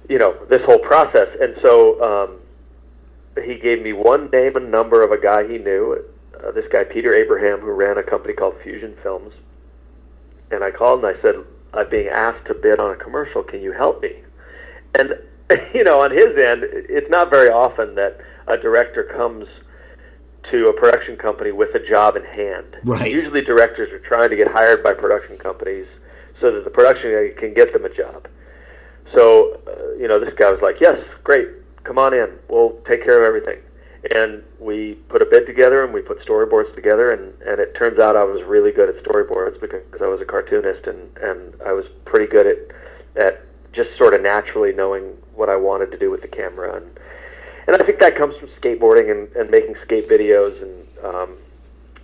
B: you know, this whole process." And so um, he gave me one name and number of a guy he knew uh, this guy Peter Abraham who ran a company called Fusion Films, and I called and I said, "I'm being asked to bid on a commercial. Can you help me?" And you know, on his end, it's not very often that a director comes to a production company with a job in hand.
A: Right.
B: Usually, directors are trying to get hired by production companies so that the production can get them a job. So, uh, you know, this guy was like, "Yes, great, come on in. We'll take care of everything." And we put a bid together, and we put storyboards together, and and it turns out I was really good at storyboards because I was a cartoonist, and and I was pretty good at at just sort of naturally knowing what I wanted to do with the camera and and I think that comes from skateboarding and, and making skate videos and um,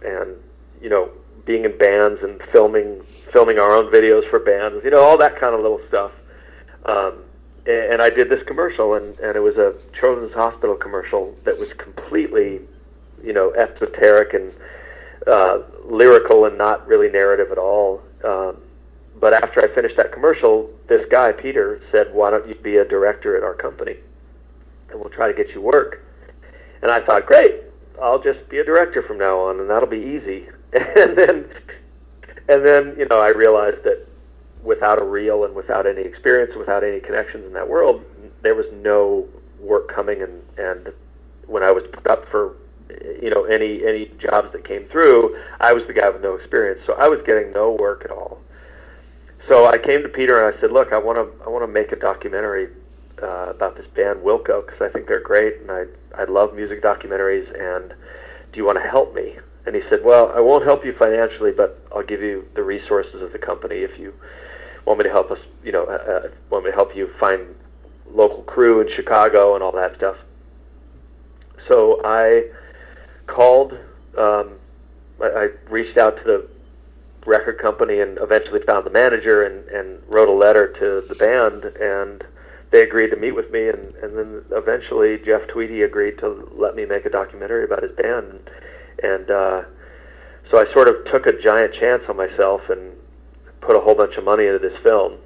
B: and you know being in bands and filming filming our own videos for bands, you know all that kind of little stuff. Um, and, I did this commercial, and, and it was a Children's Hospital commercial that was completely, you know, esoteric and uh, lyrical and not really narrative at all. Um, but after I finished that commercial, this guy Peter said, "Why don't you be a director at our company?" and we'll try to get you work. And I thought, great, I'll just be a director from now on, and that'll be easy. and then, and then, you know, I realized that without a reel and without any experience, without any connections in that world, there was no work coming. And and when I was put up for, you know, any any jobs that came through, I was the guy with no experience, so I was getting no work at all. So I came to Peter and I said, "Look, I want to I want to make a documentary uh, about this band Wilco because I think they're great and I I love music documentaries and do you want to help me? And he said, well, I won't help you financially, but I'll give you the resources of the company if you want me to help us, you know, uh, uh want me to help you find local crew in Chicago and all that stuff. So I called, um, I, I reached out to the record company and eventually found the manager and, and wrote a letter to the band and they agreed to meet with me, and, and then eventually Jeff Tweedy agreed to let me make a documentary about his band, and uh, so I sort of took a giant chance on myself and put a whole bunch of money into this film,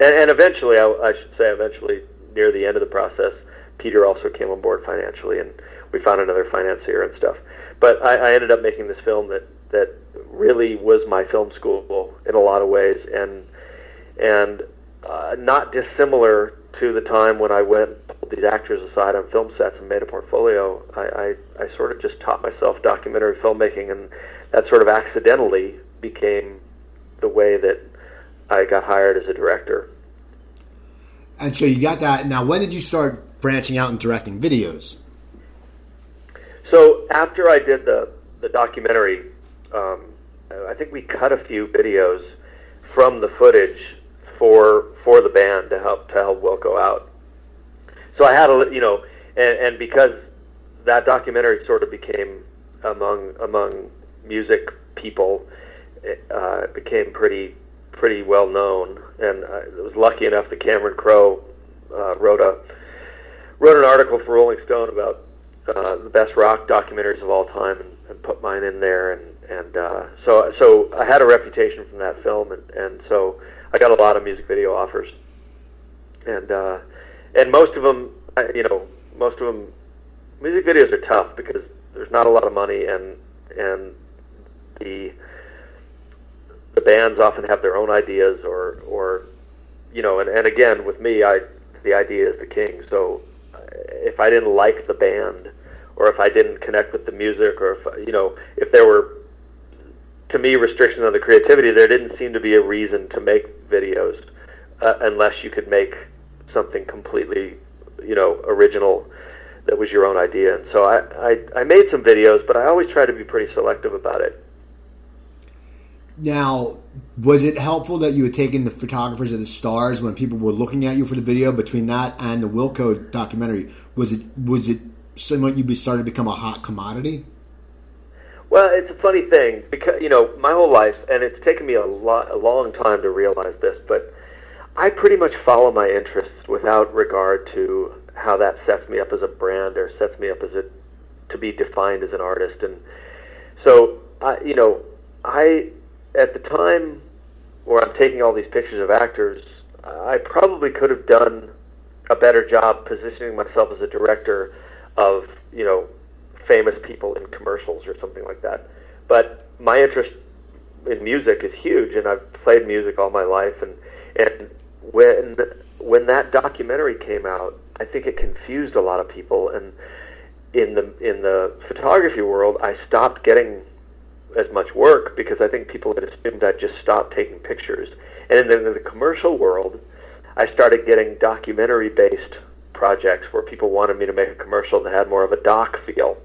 B: and, and eventually, I, I should say, eventually near the end of the process, Peter also came on board financially, and we found another financier and stuff. But I, I ended up making this film that that really was my film school in a lot of ways, and and uh, not dissimilar to the time when I went pulled these actors aside on film sets and made a portfolio, I, I, I sort of just taught myself documentary filmmaking, and that sort of accidentally became the way that I got hired as a director.
A: And so you got that. Now, when did you start branching out and directing videos?
B: So after I did the the documentary, um, I think we cut a few videos from the footage for for the band to help to help Wilco out. So I had a you know, and, and because that documentary sort of became among among music people, it uh, became pretty pretty well known, and I was lucky enough that Cameron Crowe uh, wrote a wrote an article for Rolling Stone about uh, the best rock documentaries of all time, and, and put mine in there, and and uh, so so I had a reputation from that film, and and so I got a lot of music video offers, and uh, and most of them, you know, most of them, music videos are tough because there's not a lot of money, and and the the bands often have their own ideas, or or you know, and and again with me, I the idea is the king. So uh, if I didn't like the band, or if I didn't connect with the music, or if you know, if there were to me restrictions on the creativity, there didn't seem to be a reason to make videos uh, unless you could make something completely, you know, original that was your own idea. And so I, I, I made some videos, but I always try to be pretty selective about it.
A: Now, was it helpful that you had taken the photographers of the stars when people were looking at you for the video? Between that and the Wilco documentary, was it was it somewhat you be started to become a hot commodity?
B: Well, it's a funny thing because you know my whole life, and it's taken me a lot, a long time to realize this, but I pretty much follow my interests without regard to how that sets me up as a brand or sets me up as a to be defined as an artist. And so, I, you know, I at the time where I'm taking all these pictures of actors, I probably could have done a better job positioning myself as a director of you know famous people in commercials or something like that. But my interest in music is huge, and I've played music all my life. And and when when that documentary came out, I think it confused a lot of people. And in the in the photography world, I stopped getting as much work because I think people had assumed I'd just stop taking pictures. And then in the commercial world, I started getting documentary based projects where people wanted me to make a commercial that had more of a doc feel.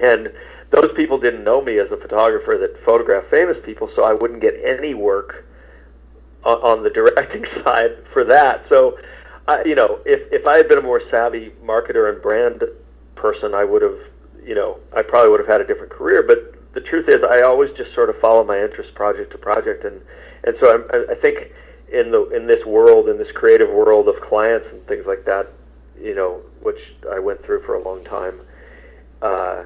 B: And those people didn't know me as a photographer that photographed famous people, so I wouldn't get any work on, on the directing side for that. So, I, you know, if if I had been a more savvy marketer and brand person, I would have, you know, I probably would have had a different career. But the truth is, I always just sort of follow my interest project to project, and and so I'm, I think in the in this world, in this creative world of clients and things like that, you know, which I went through for a long time. Uh,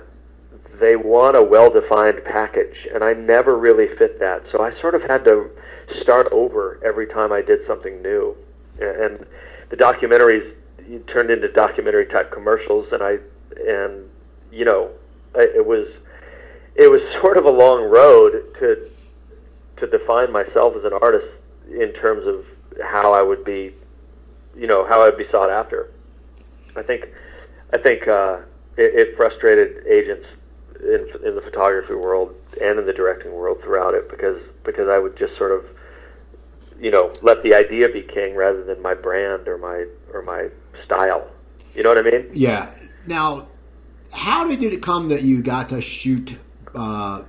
B: they want a well-defined package, and I never really fit that. So I sort of had to start over every time I did something new. And the documentaries turned into documentary type commercials, and I and you know I, it was it was sort of a long road to to define myself as an artist in terms of how I would be, you know, how I'd be sought after. I think I think uh, it, it frustrated agents in, in the photography world and in the directing world throughout it because because I would just sort of you know let the idea be king rather than my brand or my or my style. You know what I mean?
A: Yeah. Now, how did it come that you got to shoot uh,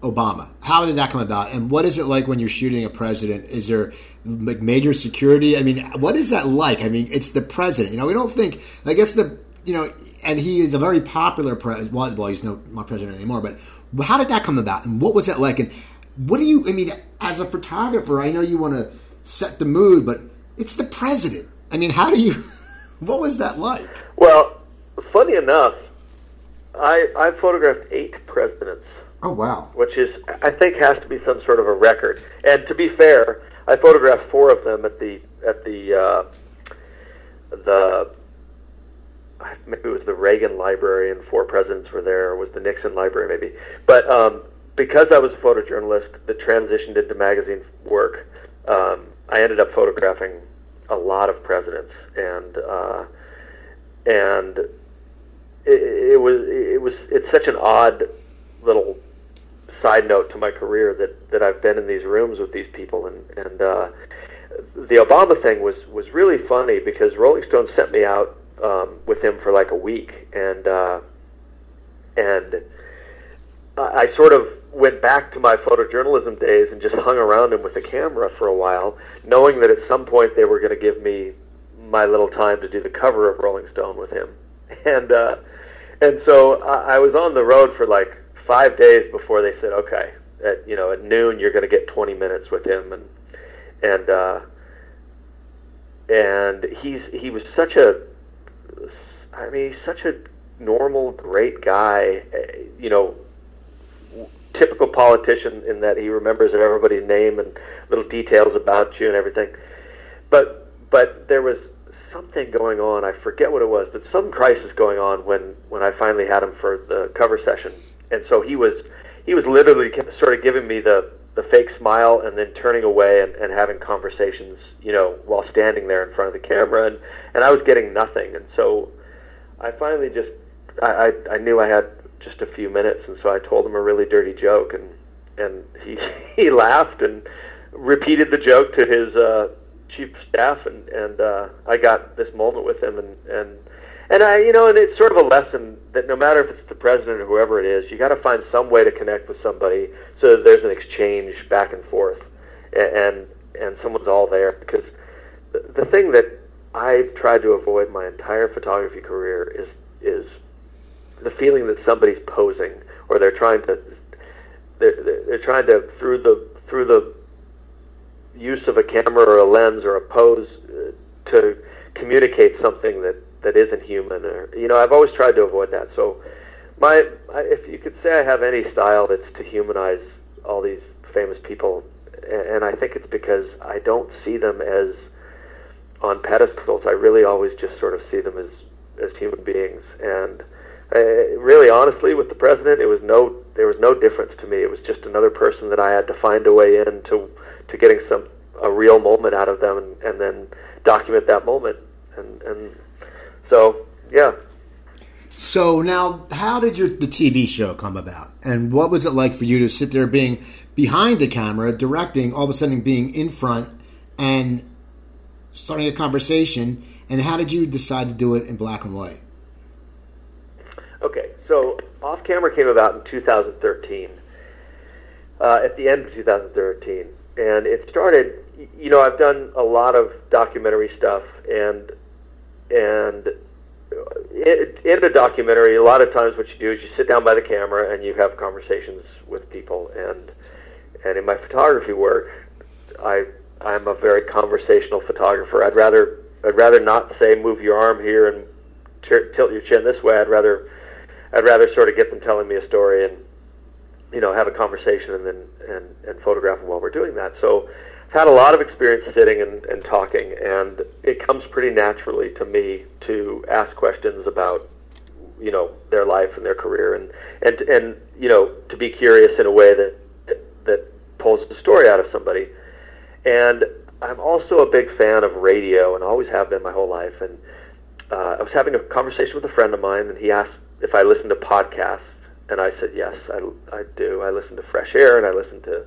A: Obama? How did that come about? And what is it like when you're shooting a president? Is there like major security? I mean, what is that like? I mean, it's the president. You know, we don't think. I guess the you know, and he is a very popular president. Well, well, he's no, not president anymore. But how did that come about? And what was that like? And what do you? I mean, as a photographer, I know you want to set the mood, but it's the president. I mean, how do you? What was that like?
B: Well, funny enough, I I photographed eight presidents.
A: Oh wow!
B: Which is, I think, has to be some sort of a record. And to be fair, I photographed four of them at the at the uh, the maybe it was the Reagan Library and four presidents were there, or was the Nixon Library maybe. But um, because I was a photojournalist that transitioned into magazine work, um, I ended up photographing a lot of presidents, and uh, and it, was it was it's such an odd little side note to my career that that I've been in these rooms with these people, and and uh, the Obama thing was was really funny because Rolling Stone sent me out um, with him for like a week, and uh, and I sort of went back to my photojournalism days and just hung around him with a camera for a while, knowing that at some point they were going to give me my little time to do the cover of Rolling Stone with him, and uh, and so I, I was on the road for like five days before they said, okay, at you know at noon you're going to get 20 minutes with him, and and uh, and he's he was such a I mean, such a normal, great guy. You know, typical politician in that he remembers everybody's name and little details about you and everything. But but there was something going on. I forget what it was, but some crisis going on when when I finally had him for the cover session. And so he was he was literally sort of giving me the the fake smile and then turning away and, and having conversations, you know, while standing there in front of the camera and and I was getting nothing. And so I finally just I, I I knew I had just a few minutes, and so I told him a really dirty joke, and and he he laughed and repeated the joke to his uh, chief of staff, and and uh, I got this moment with him, and and and I you know, and it's sort of a lesson that no matter if it's the president or whoever it is, you got to find some way to connect with somebody so that there's an exchange back and forth, and and, someone's all there. Because the, the thing that I've tried to avoid my entire photography career is is the feeling that somebody's posing or they're trying to they're, they're trying to through the through the use of a camera or a lens or a pose uh, to communicate something that that isn't human or you know I've always tried to avoid that so my if you could say I have any style that's to humanize all these famous people and I think it's because I don't see them as on pedestals. I really always just sort of see them as as human beings. And uh, really, honestly, with the president, it was no there was no difference to me. It was just another person that I had to find a way in to to getting some a real moment out of them, and, and then document that moment. And and so yeah.
A: So now, how did your the TV show come about, and what was it like for you to sit there being behind the camera, directing, all of a sudden being in front and starting a conversation? And how did you decide to do it in black and white?
B: Okay, so off camera came about in 2013, uh, at the end of 2013, and it started. You know, I've done a lot of documentary stuff, and and uh, in a documentary, a lot of times what you do is you sit down by the camera and you have conversations with people. And and in my photography work, I I'm a very conversational photographer. I'd rather I'd rather not say move your arm here and t- tilt your chin this way. I'd rather I'd rather sort of get them telling me a story and you know have a conversation and then and and photograph them while we're doing that. So I've had a lot of experience sitting and, and talking, and it comes pretty naturally to me to ask questions about you know their life and their career, and and and you know to be curious in a way that that pulls the story out of somebody. And I'm also a big fan of radio, and always have been my whole life. And uh, I was having a conversation with a friend of mine, and he asked if I listened to podcasts, and I said yes, I, I do. I listen to Fresh Air, and I listen to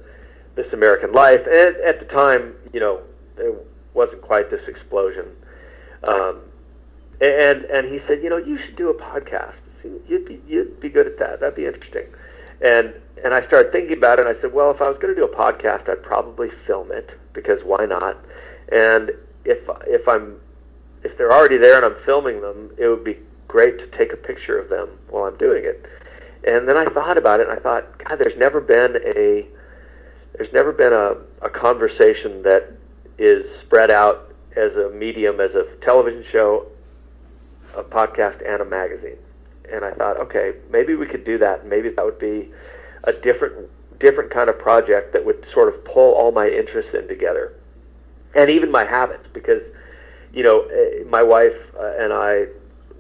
B: this American Life. And at the time, you know, it wasn't quite this explosion. Um, and and he said, you know, you should do a podcast. You'd be you'd be good at that. That'd be interesting. And and I started thinking about it. and I said, well, if I was going to do a podcast, I'd probably film it because why not? And if if I'm if they're already there and I'm filming them, it would be great to take a picture of them while I'm doing it. And then I thought about it, and I thought, God, there's never been a there's never been a, a conversation that is spread out as a medium, as a television show, a podcast, and a magazine. And I thought, okay, maybe we could do that. Maybe that would be a different different kind of project that would sort of pull all my interests in together, and even my habits. Because, you know, eh, my wife uh, and I,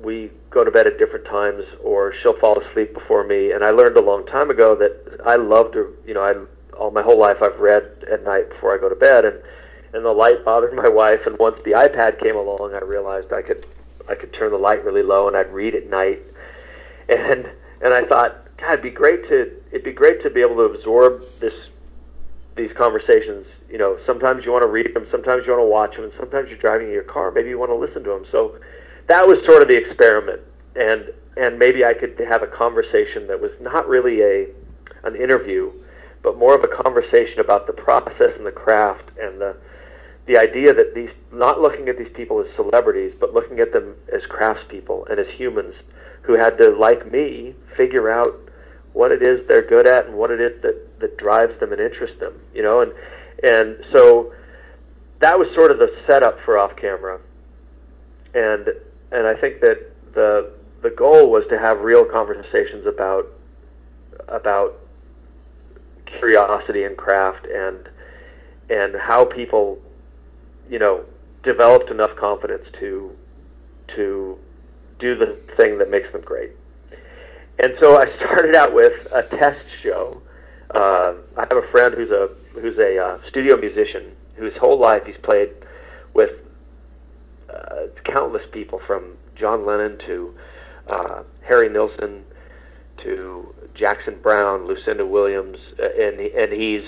B: we go to bed at different times, or she'll fall asleep before me. And I learned a long time ago that I love to, you know, I all my whole life I've read at night before I go to bed, and and the light bothered my wife. And once the iPad came along, I realized I could I could turn the light really low, and I'd read at night. And and I thought, God, it'd be great to it'd be great to be able to absorb this these conversations. You know, sometimes you want to read them, sometimes you want to watch them, and sometimes you're driving in your car. Maybe you want to listen to them. So that was sort of the experiment, and and maybe I could have a conversation that was not really a an interview, but more of a conversation about the process and the craft and the the idea that these not looking at these people as celebrities, but looking at them as craftspeople and as humans who had to, like me, figure out what it is they're good at and what it is that, that drives them and interests them. You know, and and so that was sort of the setup for off camera. And and I think that the the goal was to have real conversations about about curiosity and craft and and how people you know developed enough confidence to to do the thing that makes them great. And so I started out with a test show. Uh, I have a friend who's a who's a uh, studio musician whose whole life he's played with uh, countless people from John Lennon to uh, Harry Nilsson to Jackson Browne, Lucinda Williams, uh, and and he's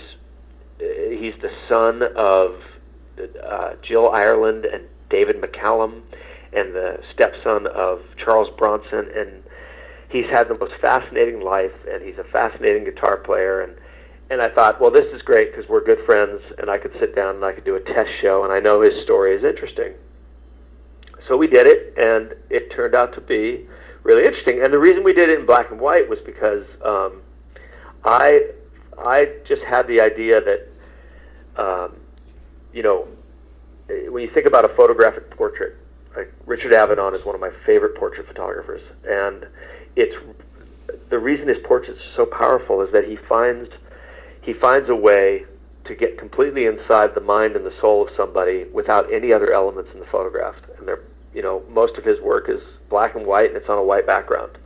B: uh, he's the son of uh, Jill Ireland and David McCallum, and the stepson of Charles Bronson, and he's had the most fascinating life, and he's a fascinating guitar player, and and I thought, well, this is great because we're good friends, and I could sit down and I could do a test show, and I know his story is interesting. So we did it, and it turned out to be really interesting. And the reason we did it in black and white was because um, I I just had the idea that um, you know when you think about a photographic portrait, like Richard Avedon is one of my favorite portrait photographers, and it's the reason his portraits are so powerful is that he finds he finds a way to get completely inside the mind and the soul of somebody without any other elements in the photograph. And they're you know most of his work is black and white and it's on a white background.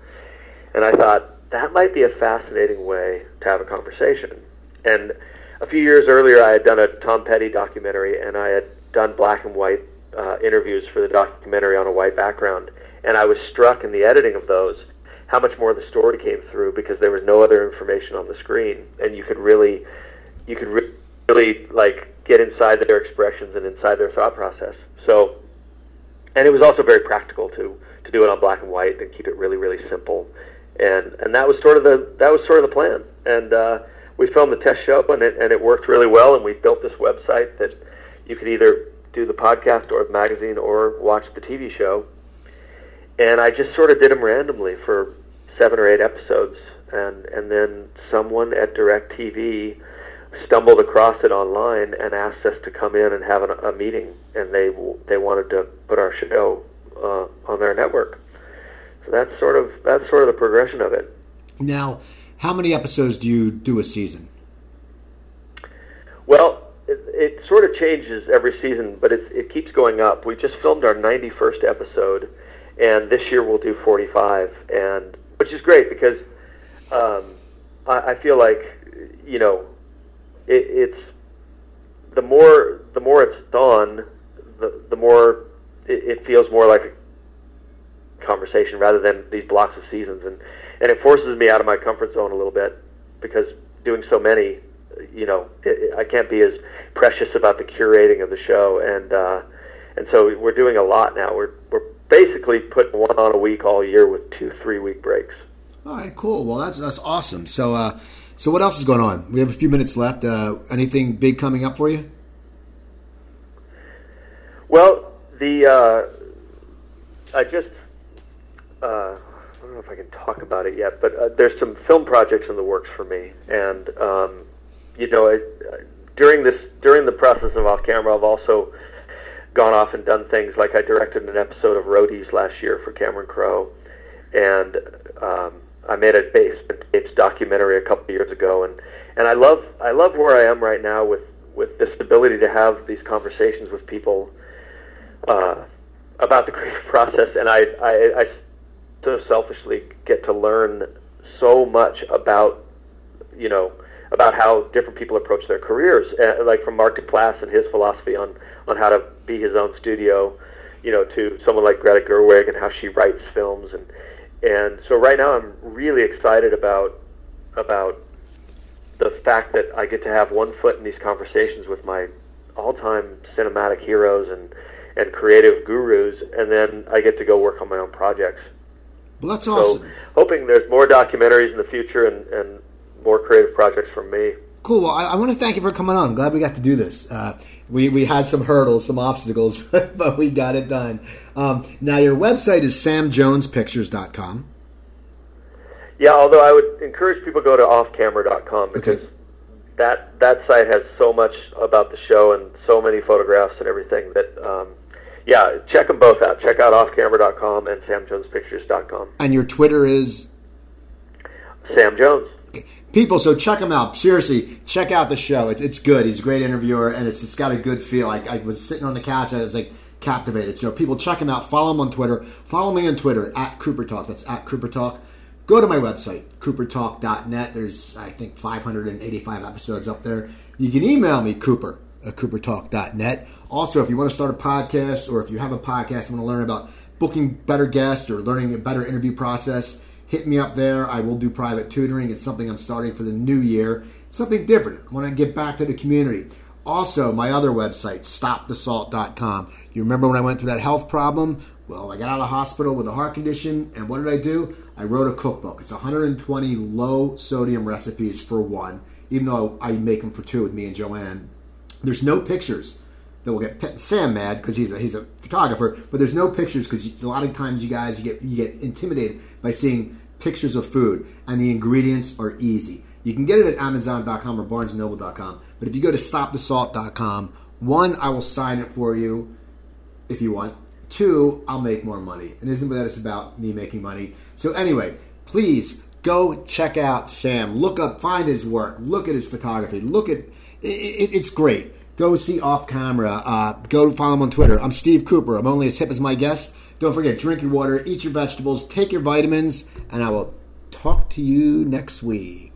B: And I thought that might be a fascinating way to have a conversation. And a few years earlier, I had done a Tom Petty documentary, and I had done black and white uh, interviews for the documentary on a white background. And I was struck in the editing of those how much more the story came through because there was no other information on the screen, and you could really, you could re- really like get inside their expressions and inside their thought process. So, and it was also very practical to to do it on black and white and keep it really really simple, and and that was sort of the that was sort of the plan. And uh, we filmed the test show, and it and it worked really well. And we built this website that you could either do the podcast or the magazine or watch the TV show. And I just sort of did them randomly for seven or eight episodes, and and then someone at DirecTV stumbled across it online and asked us to come in and have an, a meeting, and they they wanted to put our show uh, on their network. So that's sort of that's sort of the progression of it.
A: Now, how many episodes do you do a season?
B: Well, it, it sort of changes every season, but it, it keeps going up. We just filmed our 91st episode, and this year we'll do 45, and which is great because um, I, I feel like you know it, it's the more the more it's done, the the more it, it feels more like a conversation rather than these blocks of seasons, and and it forces me out of my comfort zone a little bit because doing so many, you know, it, I can't be as precious about the curating of the show, and uh, and so we're doing a lot now. We're we're basically putting one on a week all year with two three week breaks.
A: All right, cool. Well, that's that's awesome. So, uh, so what else is going on? We have a few minutes left. Uh, anything big coming up for you?
B: Well, the uh, I just uh, I don't know if I can talk about it yet, but uh, there's some film projects in the works for me, and um, you know, I, during this during the process of off camera, I've also gone off and done things like I directed an episode of Roadies last year for Cameron Crowe, and um, I made a basement tapes documentary a couple of years ago, and and I love I love where I am right now with with this ability to have these conversations with people uh, about the creative process, and I, I I so selfishly get to learn so much about you know about how different people approach their careers, uh, like from Mark Duplass and his philosophy on on how to be his own studio, you know, to someone like Greta Gerwig and how she writes films and and so right now I'm really excited about about the fact that I get to have one foot in these conversations with my all-time cinematic heroes and and creative gurus, and then I get to go work on my own projects.
A: Well, that's awesome.
B: So, hoping there's more documentaries in the future and, and more creative projects from me.
A: Cool. Well, I, I, want to thank you for coming on. I'm glad we got to do this. Uh, we, we had some hurdles, some obstacles, but we got it done. Um, now, your website is samjonespictures.com.
B: Yeah, although I would encourage people to go to offcamera.com because okay. that that site has so much about the show and so many photographs and everything that, um, yeah, check them both out. Check out offcamera.com and samjonespictures.com.
A: And your Twitter is?
B: Sam Jones.
A: People so check him out. Seriously check out the show. It, it's good. He's a great interviewer and it's just got a good feel. I, I was sitting on the couch and I was like captivated. So people check him out. Follow him on twitter. Follow me on twitter at cooper talk that's at cooper talk go to my website coopertalk.net there's i think 585 episodes up there. You can email me cooper at coopertalk.net also if you want to start a podcast or if you have a podcast and want to learn about booking better guests or learning a better interview process hit me up there. I will do private tutoring. It's something I'm starting for the new year. It's something different. I want to get back to the community. Also, my other website, stopthesalt.com. You remember when I went through that health problem? Well, I got out of hospital with a heart condition, and what did I do? I wrote a cookbook. It's 120 low sodium recipes for one, even though I make them for two with me and Joanne. There's no pictures that will get Sam mad because he's a, he's a photographer, but there's no pictures because a lot of times you guys you get you get intimidated by seeing pictures of food, and the ingredients are easy. You can get it at Amazon.com or BarnesandNoble.com. But if you go to StopTheSalt.com, one, I will sign it for you if you want. Two, I'll make more money. And isn't that it's about me making money? So anyway, please go check out Sam. Look up, find his work. Look at his photography. Look at it, it, it's great. Go see off camera. Uh, go follow him on Twitter. I'm Steve Cooper. I'm only as hip as my guest. Don't forget, drink your water, eat your vegetables, take your vitamins, and I will talk to you next week.